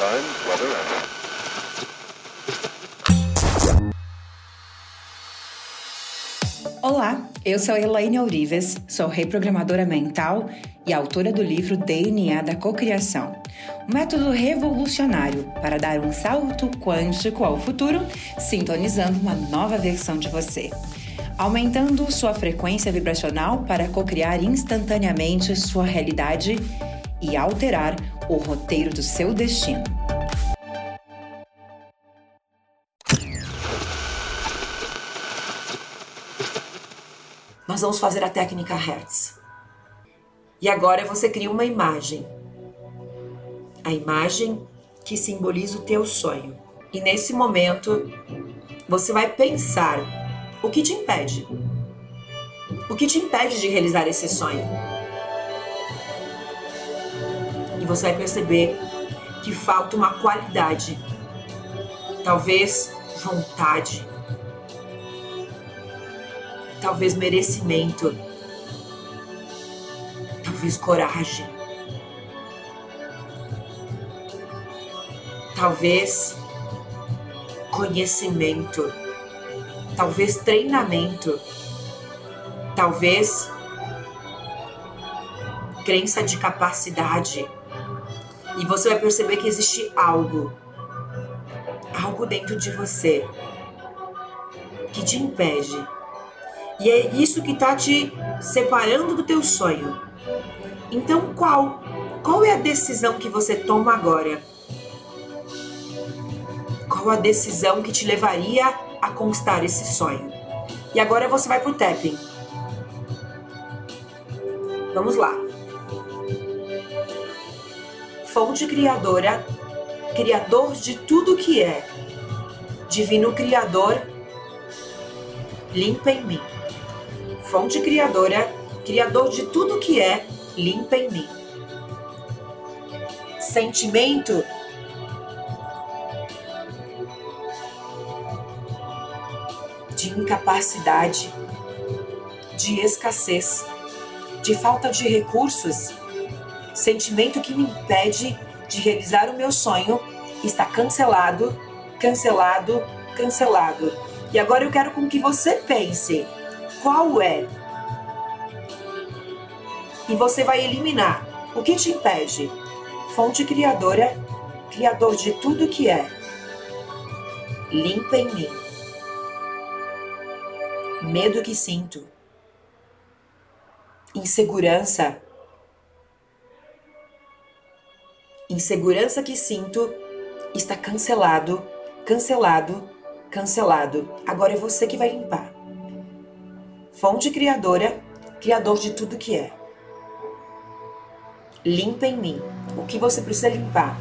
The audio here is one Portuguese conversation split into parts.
times, weather, and Olá, eu sou Elaine Ourives, sou reprogramadora mental e autora do livro DNA da Cocriação, um método revolucionário para dar um salto quântico ao futuro, sintonizando uma nova versão de você, aumentando sua frequência vibracional para cocriar instantaneamente sua realidade e alterar o roteiro do seu destino. Nós vamos fazer a técnica Hertz. E agora você cria uma imagem. A imagem que simboliza o teu sonho. E nesse momento, você vai pensar o que te impede. O que te impede de realizar esse sonho? Você vai perceber que falta uma qualidade. Talvez vontade, talvez merecimento, talvez coragem, talvez conhecimento, talvez treinamento, talvez crença de capacidade. E você vai perceber que existe algo, algo dentro de você que te impede e é isso que está te separando do teu sonho. Então, qual? Qual é a decisão que você toma agora? Qual a decisão que te levaria a conquistar esse sonho? E agora você vai pro tapping. Vamos lá. Fonte criadora, criador de tudo que é. Divino criador, limpa em mim fonte criadora, criador de tudo que é, limpa em mim. Sentimento de incapacidade, de escassez, de falta de recursos, sentimento que me impede de realizar o meu sonho está cancelado, cancelado, cancelado. E agora eu quero com que você pense qual é. E você vai eliminar o que te impede. Fonte criadora, criador de tudo que é. Limpa em mim. Medo que sinto. Insegurança. Insegurança que sinto está cancelado, cancelado, cancelado. Agora é você que vai limpar fonte criadora, criador de tudo que é. Limpa em mim o que você precisa limpar.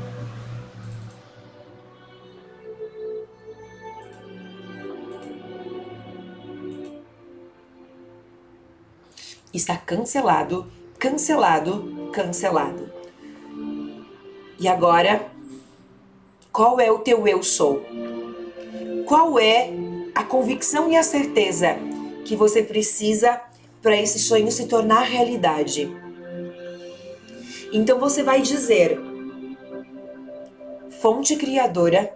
Está cancelado, cancelado, cancelado. E agora, qual é o teu eu sou? Qual é a convicção e a certeza que você precisa para esse sonho se tornar realidade. Então você vai dizer: fonte criadora,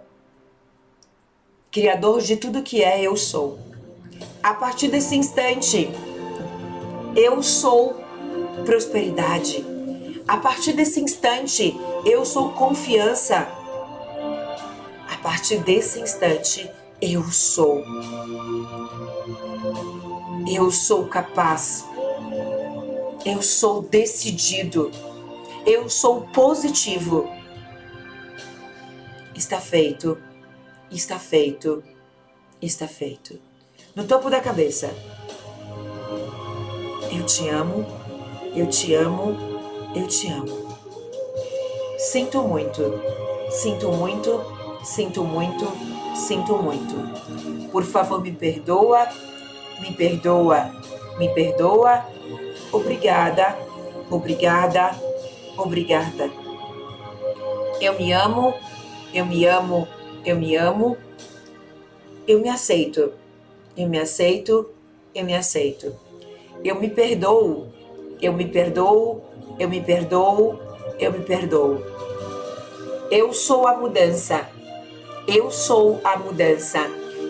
criador de tudo que é, eu sou. A partir desse instante, eu sou prosperidade. A partir desse instante, eu sou confiança. A partir desse instante, eu sou. Eu sou capaz. Eu sou decidido. Eu sou positivo. Está feito. Está feito. Está feito. No topo da cabeça. Eu te amo. Eu te amo. Eu te amo. Sinto muito. Sinto muito. Sinto muito. Sinto muito. Por favor, me perdoa me perdoa, me perdoa, obrigada, obrigada, obrigada. Eu me amo, eu me amo, eu me amo, eu me aceito, eu me aceito, eu me aceito. Eu me perdoo, eu me perdoo, eu me perdoo, eu me perdoo. Eu sou a mudança. Eu sou a mudança.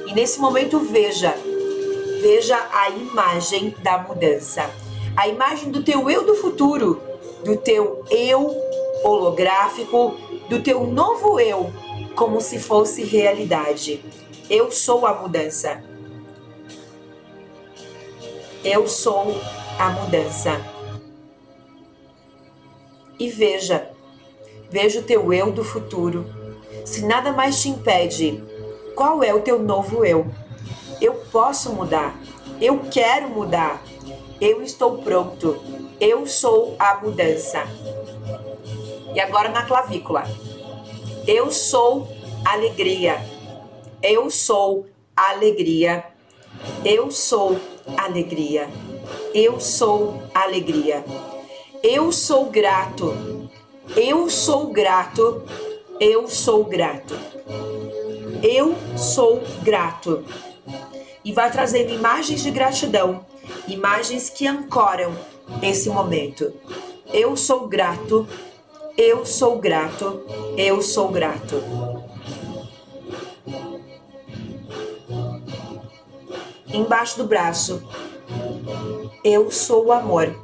E nesse momento veja, veja a imagem da mudança. A imagem do teu eu do futuro, do teu eu holográfico, do teu novo eu, como se fosse realidade. Eu sou a mudança. Eu sou a mudança. E veja, veja o teu eu do futuro. Se nada mais te impede, qual é o teu novo eu? Eu posso mudar. Eu quero mudar. Eu estou pronto. Eu sou a mudança. E agora na clavícula. Eu sou alegria. Eu sou alegria. Eu sou alegria. Eu sou alegria. Eu sou grato. Eu sou grato. Eu sou grato. Eu sou grato. E vai trazendo imagens de gratidão, imagens que ancoram esse momento. Eu sou grato. Eu sou grato. Eu sou grato. Embaixo do braço. Eu sou o amor.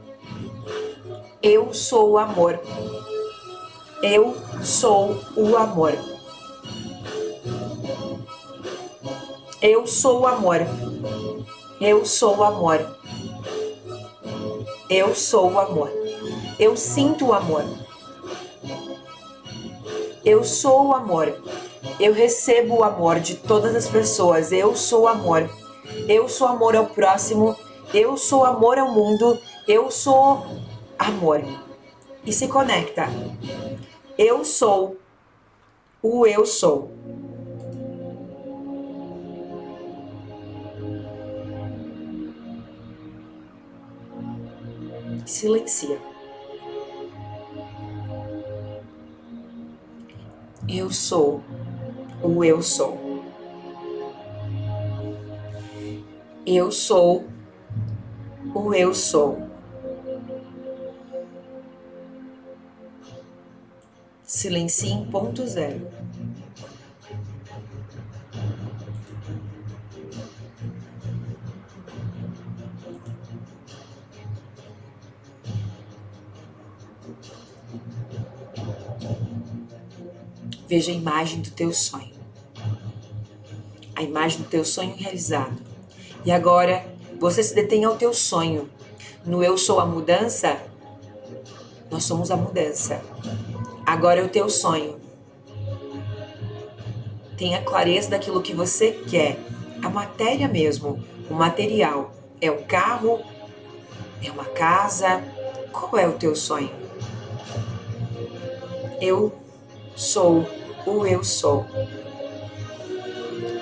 Eu sou o amor. Eu sou o amor. Eu sou o amor. Eu sou o amor. Eu sou o amor. Eu sinto o amor. Eu sou o amor. Eu recebo o amor de todas as pessoas. Eu sou o amor. Eu sou amor ao próximo. Eu sou amor ao mundo. Eu sou amor. E se conecta. Eu sou o eu sou. Silencia. Eu sou o eu sou. Eu sou o eu sou. Silencie em ponto zero. Veja a imagem do teu sonho. A imagem do teu sonho realizado. E agora você se detém ao teu sonho. No eu sou a mudança, nós somos a mudança. Agora é o teu sonho. Tenha clareza daquilo que você quer. A matéria mesmo, o material. É um carro? É uma casa? Qual é o teu sonho? Eu sou o eu sou.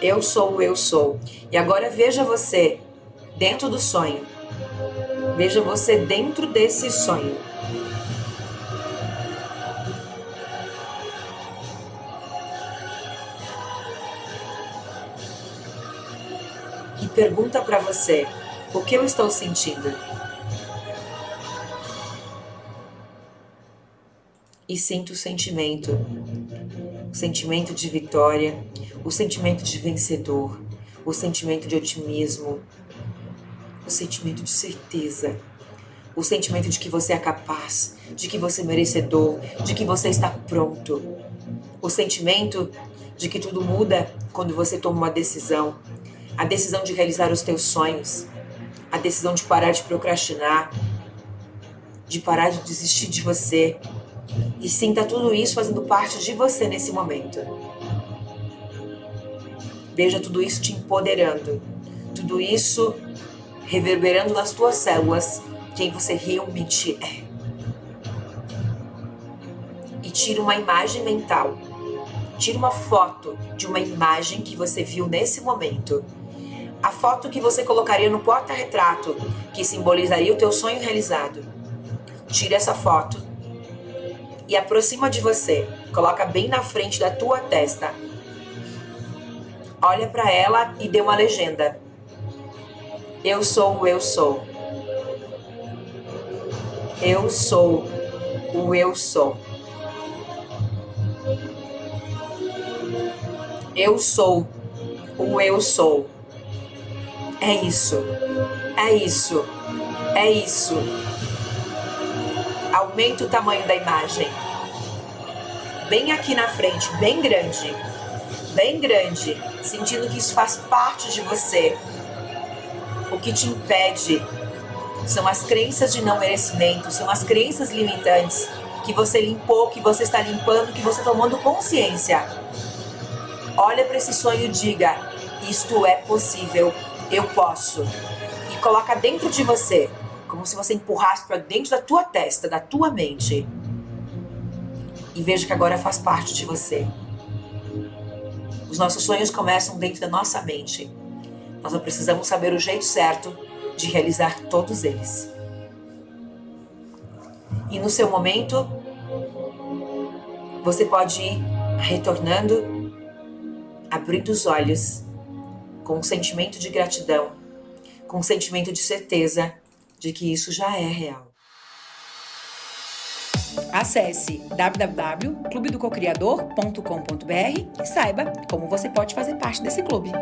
Eu sou o eu sou. E agora veja você dentro do sonho. Veja você dentro desse sonho. Pergunta para você: o que eu estou sentindo? e sinto o sentimento, o sentimento de vitória, o sentimento de vencedor, o sentimento de otimismo, o sentimento de certeza, o sentimento de que você é capaz, de que você é merecedor, de que você está pronto, o sentimento de que tudo muda quando você toma uma decisão, a decisão de realizar os teus sonhos, a decisão de parar de procrastinar, de parar de desistir de você, e sinta tudo isso fazendo parte de você nesse momento. Veja tudo isso te empoderando, tudo isso reverberando nas tuas células quem você realmente é. E tira uma imagem mental. Tira uma foto de uma imagem que você viu nesse momento. A foto que você colocaria no porta-retrato, que simbolizaria o teu sonho realizado. Tire essa foto e aproxima de você. Coloca bem na frente da tua testa. Olha para ela e dê uma legenda. Eu sou o eu sou. Eu sou o eu sou. Eu sou. O eu sou. É isso. É isso. É isso. Aumenta o tamanho da imagem. Bem aqui na frente, bem grande. Bem grande, sentindo que isso faz parte de você. O que te impede são as crenças de não merecimento, são as crenças limitantes que você limpou, que você está limpando, que você tomando consciência. Olha para esse sonho e diga: isto é possível, eu posso. E coloca dentro de você, como se você empurrasse para dentro da tua testa, da tua mente. E veja que agora faz parte de você. Os nossos sonhos começam dentro da nossa mente. Nós não precisamos saber o jeito certo de realizar todos eles. E no seu momento, você pode ir retornando, abrindo os olhos com um sentimento de gratidão, com um sentimento de certeza de que isso já é real. Acesse www.clubedococriador.com.br e saiba como você pode fazer parte desse clube.